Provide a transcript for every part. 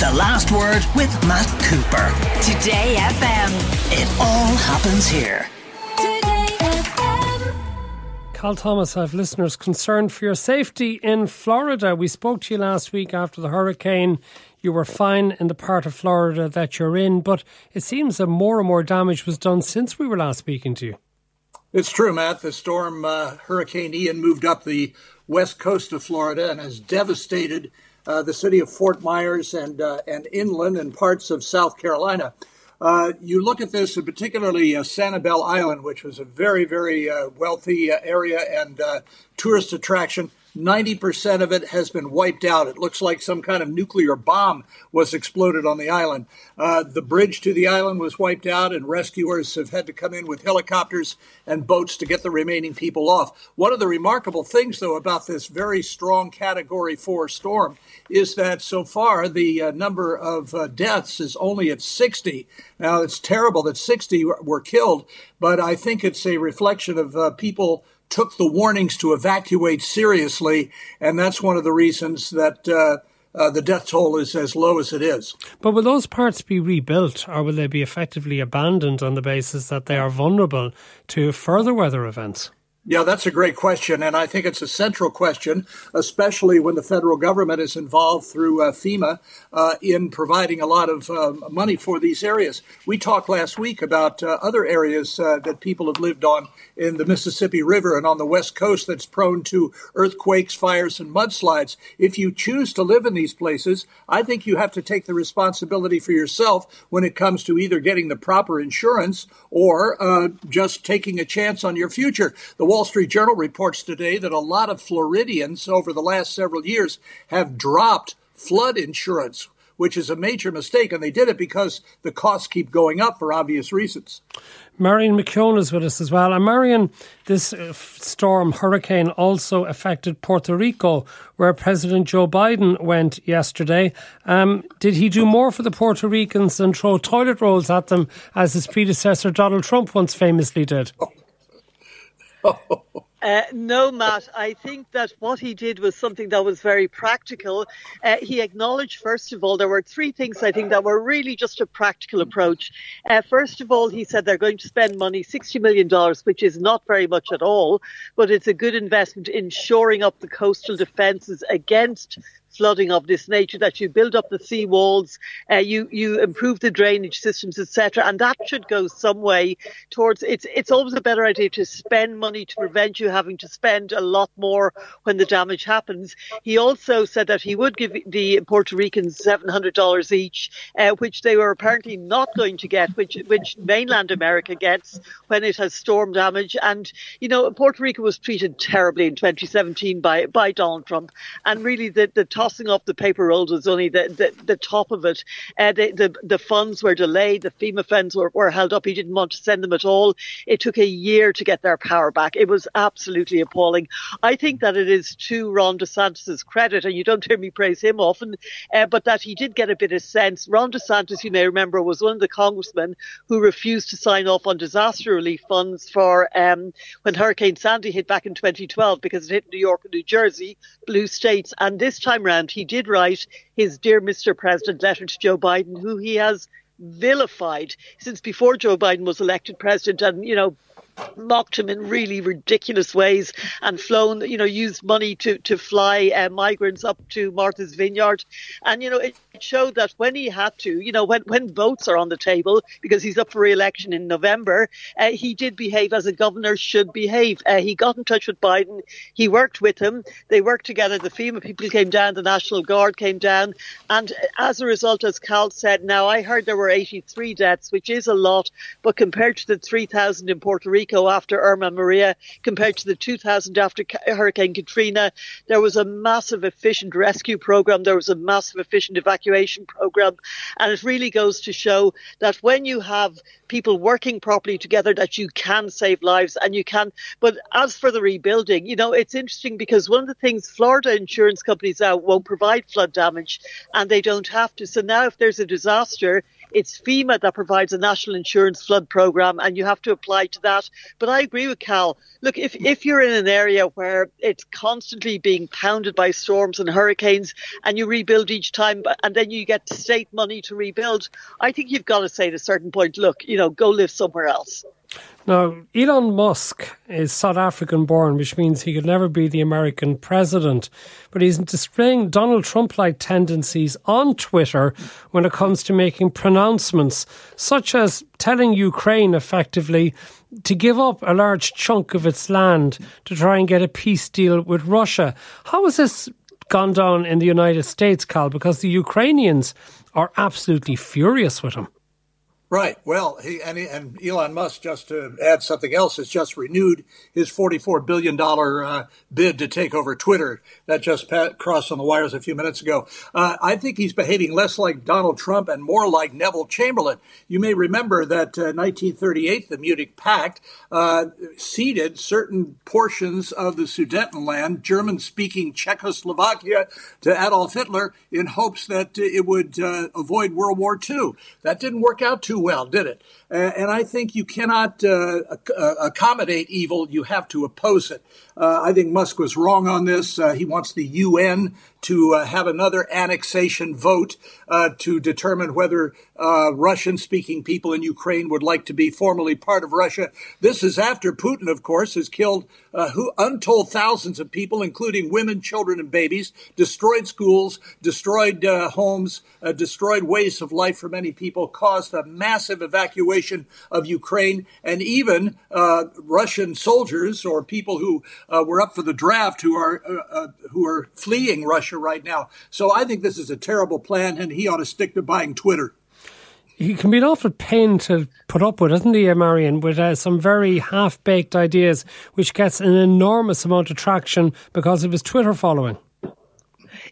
The Last Word with Matt Cooper. Today FM. It all happens here. Today FM. Cal Thomas, I have listeners concerned for your safety in Florida. We spoke to you last week after the hurricane. You were fine in the part of Florida that you're in, but it seems that more and more damage was done since we were last speaking to you. It's true, Matt. The storm uh, Hurricane Ian moved up the west coast of Florida and has devastated uh, the city of Fort Myers and uh, and inland and parts of South Carolina. Uh, you look at this, and particularly uh, Sanibel Island, which was a very, very uh, wealthy uh, area and tourist attraction. 90% of it has been wiped out. It looks like some kind of nuclear bomb was exploded on the island. Uh, the bridge to the island was wiped out, and rescuers have had to come in with helicopters and boats to get the remaining people off. One of the remarkable things, though, about this very strong Category 4 storm is that so far the uh, number of uh, deaths is only at 60. Now, it's terrible that 60 were killed, but I think it's a reflection of uh, people took the warnings to evacuate seriously, and that's one of the reasons that uh, uh, the death toll is as low as it is. But will those parts be rebuilt, or will they be effectively abandoned on the basis that they are vulnerable to further weather events? Yeah, that's a great question. And I think it's a central question, especially when the federal government is involved through uh, FEMA uh, in providing a lot of uh, money for these areas. We talked last week about uh, other areas uh, that people have lived on in the Mississippi River and on the West Coast that's prone to earthquakes, fires, and mudslides. If you choose to live in these places, I think you have to take the responsibility for yourself when it comes to either getting the proper insurance or uh, just taking a chance on your future. The Wall Street Journal reports today that a lot of Floridians over the last several years have dropped flood insurance, which is a major mistake. And they did it because the costs keep going up for obvious reasons. Marion McKeone is with us as well. And Marion, this uh, storm, hurricane, also affected Puerto Rico, where President Joe Biden went yesterday. Um, did he do more for the Puerto Ricans than throw toilet rolls at them, as his predecessor Donald Trump once famously did? Uh, no, Matt. I think that what he did was something that was very practical. Uh, he acknowledged, first of all, there were three things I think that were really just a practical approach. Uh, first of all, he said they're going to spend money, $60 million, which is not very much at all, but it's a good investment in shoring up the coastal defences against flooding of this nature that you build up the sea walls, uh, you you improve the drainage systems, etc. And that should go some way towards. It's it's always a better idea to spend money to prevent you having to spend a lot more when the damage happens. He also said that he would give the Puerto Ricans seven hundred dollars each, uh, which they were apparently not going to get, which which mainland America gets when it has storm damage. And you know, Puerto Rico was treated terribly in 2017 by by Donald Trump, and really the the tossing off the paper rolls was only the, the, the top of it. Uh, the, the, the funds were delayed. The FEMA funds were, were held up. He didn't want to send them at all. It took a year to get their power back. It was absolutely appalling. I think that it is to Ron DeSantis' credit, and you don't hear me praise him often, uh, but that he did get a bit of sense. Ron DeSantis, you may remember, was one of the congressmen who refused to sign off on disaster relief funds for um, when Hurricane Sandy hit back in 2012 because it hit New York and New Jersey, blue states. And this time around, he did write his Dear Mr. President letter to Joe Biden, who he has vilified since before Joe Biden was elected president and, you know, mocked him in really ridiculous ways and flown, you know, used money to, to fly uh, migrants up to Martha's Vineyard. And, you know, it showed that when he had to, you know, when, when votes are on the table, because he's up for re-election in November, uh, he did behave as a governor should behave. Uh, he got in touch with Biden. He worked with him. They worked together. The FEMA people came down. The National Guard came down. And as a result, as Cal said, now I heard there were 83 deaths, which is a lot, but compared to the 3,000 in Puerto Rico, After Irma Maria compared to the 2000 after Hurricane Katrina. There was a massive efficient rescue program. There was a massive efficient evacuation program. And it really goes to show that when you have people working properly together, that you can save lives and you can. But as for the rebuilding, you know, it's interesting because one of the things Florida insurance companies now won't provide flood damage and they don't have to. So now if there's a disaster, It's FEMA that provides a national insurance flood program, and you have to apply to that. But I agree with Cal. Look, if, if you're in an area where it's constantly being pounded by storms and hurricanes, and you rebuild each time, and then you get state money to rebuild, I think you've got to say at a certain point, look, you know, go live somewhere else. Now, Elon Musk is South African born, which means he could never be the American president. But he's displaying Donald Trump like tendencies on Twitter when it comes to making pronouncements, such as telling Ukraine effectively to give up a large chunk of its land to try and get a peace deal with Russia. How has this gone down in the United States, Cal? Because the Ukrainians are absolutely furious with him. Right. Well, he and, he, and Elon Musk, just to add something else, has just renewed his $44 billion uh, bid to take over Twitter. That just crossed on the wires a few minutes ago. Uh, I think he's behaving less like Donald Trump and more like Neville Chamberlain. You may remember that uh, 1938, the Munich Pact uh, ceded certain portions of the Sudetenland, German speaking Czechoslovakia, to Adolf Hitler in hopes that it would uh, avoid World War II. That didn't work out too well, did it? Uh, and I think you cannot uh, uh, accommodate evil, you have to oppose it. Uh, I think Musk was wrong on this. Uh, he wants the UN to uh, have another annexation vote to determine whether Russian speaking people in Ukraine would like to be formally part of Russia. This is after Putin, of course, has killed who, untold thousands of people, including women, children, and babies, destroyed schools, destroyed homes, destroyed ways of life for many people, caused a massive evacuation of Ukraine, and even Russian soldiers or people who uh, were up for the draft who are uh, uh, who are fleeing Russia right now. So I think this is a terrible plan, and he ought to stick to buying Twitter. He can be an awful pain to put up with, isn't he, Marion? With uh, some very half baked ideas, which gets an enormous amount of traction because of his Twitter following.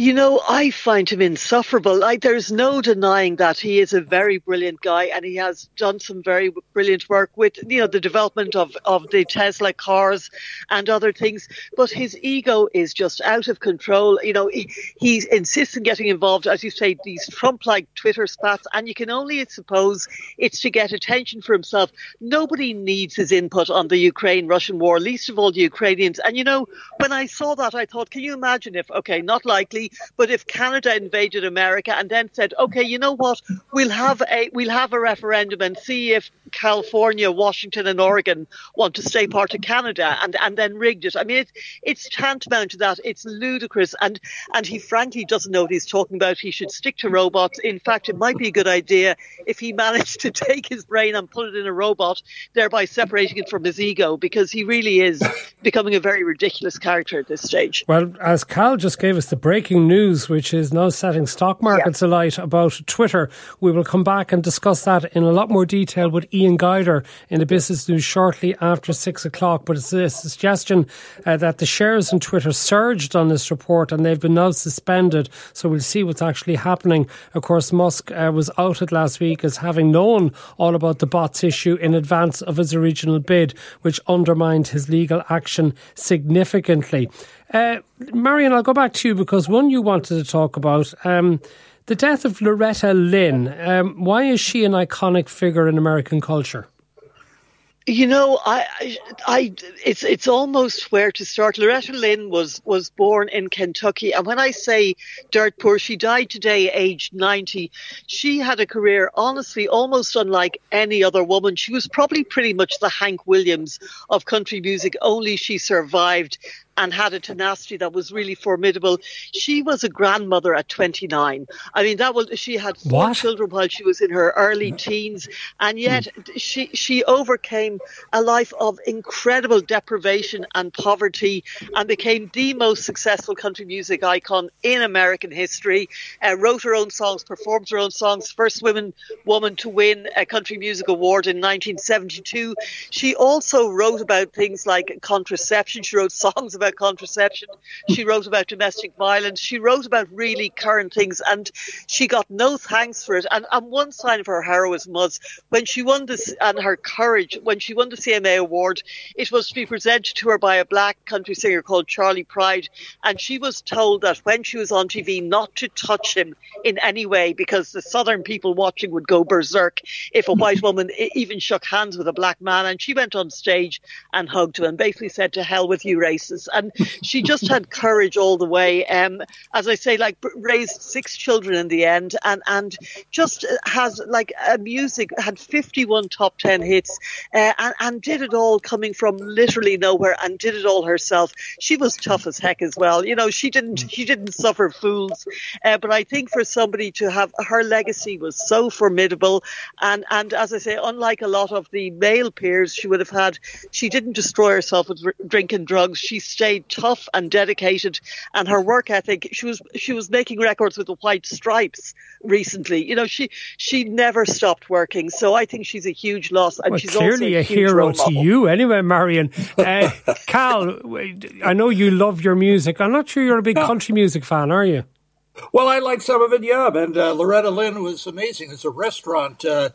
You know, I find him insufferable. Like, there's no denying that he is a very brilliant guy and he has done some very brilliant work with, you know, the development of, of the Tesla cars and other things. But his ego is just out of control. You know, he, he insists on getting involved, as you say, these Trump like Twitter spats. And you can only suppose it's to get attention for himself. Nobody needs his input on the Ukraine Russian war, least of all the Ukrainians. And, you know, when I saw that, I thought, can you imagine if, okay, not likely but if Canada invaded America and then said, okay, you know what, we'll have a we'll have a referendum and see if California, Washington, and Oregon want to stay part of Canada, and and then rigged it. I mean, it's it's tantamount to that. It's ludicrous, and and he frankly doesn't know what he's talking about. He should stick to robots. In fact, it might be a good idea if he managed to take his brain and put it in a robot, thereby separating it from his ego, because he really is becoming a very ridiculous character at this stage. Well, as Cal just gave us the breaking news, which is now setting stock markets yeah. alight about Twitter, we will come back and discuss that in a lot more detail with. Ian Guider in the business news shortly after six o'clock. But it's a suggestion uh, that the shares in Twitter surged on this report and they've been now suspended. So we'll see what's actually happening. Of course, Musk uh, was outed last week as having known all about the bots issue in advance of his original bid, which undermined his legal action significantly. Uh, Marion, I'll go back to you because one you wanted to talk about. Um, the death of Loretta Lynn, um, why is she an iconic figure in American culture? You know, I, I, it's it's almost where to start. Loretta Lynn was was born in Kentucky, and when I say dirt poor, she died today, aged ninety. She had a career, honestly, almost unlike any other woman. She was probably pretty much the Hank Williams of country music. Only she survived and had a tenacity that was really formidable. She was a grandmother at 29. I mean, that was she had four what? children while she was in her early teens, and yet mm. she she overcame a life of incredible deprivation and poverty, and became the most successful country music icon in American history. Uh, wrote her own songs, performed her own songs. First woman woman to win a country music award in 1972. She also wrote about things like contraception. She wrote songs about about contraception. She wrote about domestic violence. She wrote about really current things, and she got no thanks for it. And, and one sign of her heroism was when she won this, and her courage when she won the CMA award. It was to be presented to her by a black country singer called Charley Pride, and she was told that when she was on TV not to touch him in any way because the southern people watching would go berserk if a white woman even shook hands with a black man. And she went on stage and hugged him and basically said, "To hell with you, racists." And she just had courage all the way. Um, as I say, like raised six children in the end, and and just has like a music had 51 top 10 hits, uh, and and did it all coming from literally nowhere, and did it all herself. She was tough as heck as well. You know, she didn't she didn't suffer fools, uh, but I think for somebody to have her legacy was so formidable, and and as I say, unlike a lot of the male peers she would have had, she didn't destroy herself with r- drinking drugs. She stayed tough and dedicated, and her work ethic. She was she was making records with the White Stripes recently. You know, she she never stopped working. So I think she's a huge loss, and well, she's clearly a, a, hero to you. Anyway, Marion, uh, Cal, I know you love your music. I'm not sure you're a big country music fan, are you? Well, I like some of it, yeah. And uh, Loretta Lynn was amazing. There's a restaurant uh,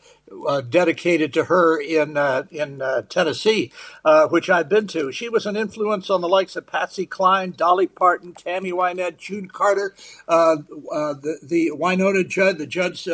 uh, dedicated to her in uh, in uh, Tennessee, uh, which I've been to. She was an influence on the likes of Patsy Cline, Dolly Parton, Tammy Wynette, June Carter, the the Wynonna Judd, the Judds.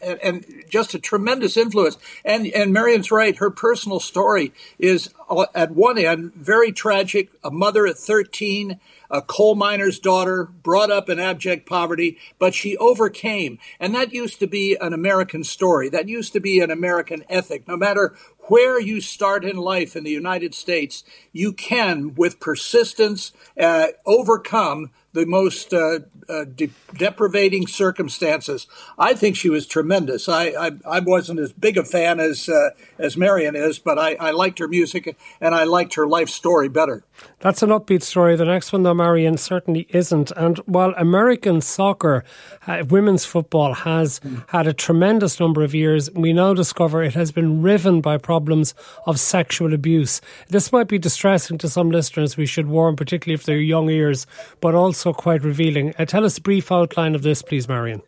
And, and, just a tremendous influence. And and Marion's right. Her personal story is at one end very tragic. A mother at 13 a coal miner's daughter, brought up in abject poverty, but she overcame. And that used to be an American story. That used to be an American ethic. No matter where you start in life in the United States, you can, with persistence, uh, overcome the most uh, uh, de- deprivating circumstances. I think she was tremendous. I, I, I wasn't as big a fan as uh, as Marion is, but I, I liked her music and I liked her life story better. That's an upbeat story. The next one, though, Marion, certainly isn't. And while American soccer, uh, women's football, has had a tremendous number of years, we now discover it has been riven by problems of sexual abuse. This might be distressing to some listeners, we should warn, particularly if they're young ears, but also quite revealing. Uh, tell us a brief outline of this, please, Marion.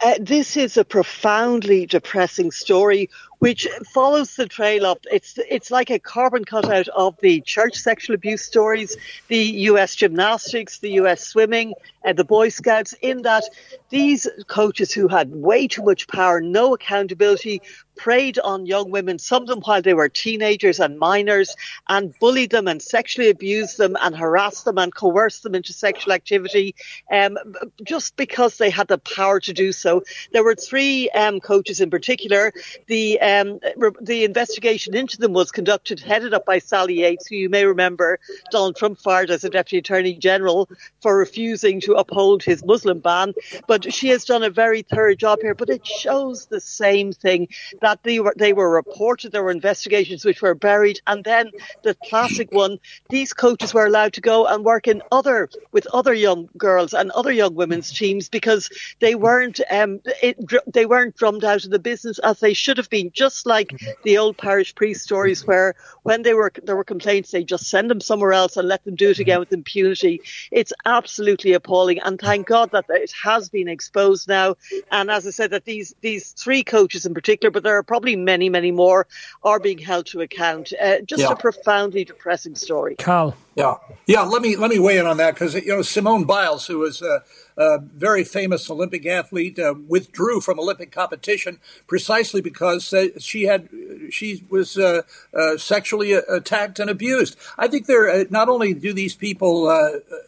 Uh, this is a profoundly depressing story which follows the trail of it's it's like a carbon cutout of the church sexual abuse stories, the U.S. gymnastics, the U.S. swimming, and the Boy Scouts. In that these coaches who had way too much power, no accountability, preyed on young women, some of them while they were teenagers and minors, and bullied them and sexually abused them and harassed them and coerced them into sexual activity, um, just because they had the power to do so. There were three um, coaches in particular. The um, the investigation into them was conducted, headed up by Sally Yates, who you may remember Donald Trump fired as a deputy attorney general for refusing to uphold his Muslim ban. But she has done a very thorough job here. But it shows the same thing that they were they were reported. There were investigations which were buried, and then the classic one: these coaches were allowed to go and work in other with other young girls and other young women's teams because they weren't um, it, they weren't drummed out of the business as they should have been just like the old parish priest stories where when they were there were complaints, they just send them somewhere else and let them do it again with impunity. It's absolutely appalling. And thank God that it has been exposed now. And as I said, that these these three coaches in particular, but there are probably many, many more, are being held to account. Uh, just yeah. a profoundly depressing story. Cal. Yeah, yeah. Let me let me weigh in on that because you know Simone Biles, who was a, a very famous Olympic athlete, uh, withdrew from Olympic competition precisely because she had she was uh, uh sexually attacked and abused. I think there uh, not only do these people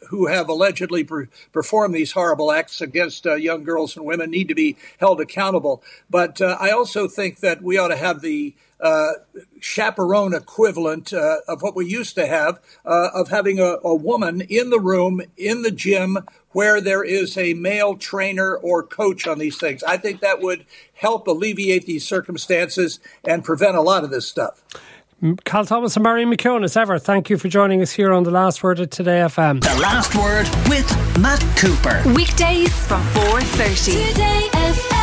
who have allegedly per- performed these horrible acts against young girls and women need to be held accountable, but I also think that we ought to have the uh, chaperone equivalent uh, of what we used to have uh, of having a, a, woman in the room in the gym where there is a male trainer or coach on these things. I think that would help alleviate these circumstances and prevent a lot of this stuff. Cal Thomas and Marion McKeone, as ever, thank you for joining us here on The Last Word at Today FM. The Last Word with Matt Cooper. Weekdays from 4.30. Today FM.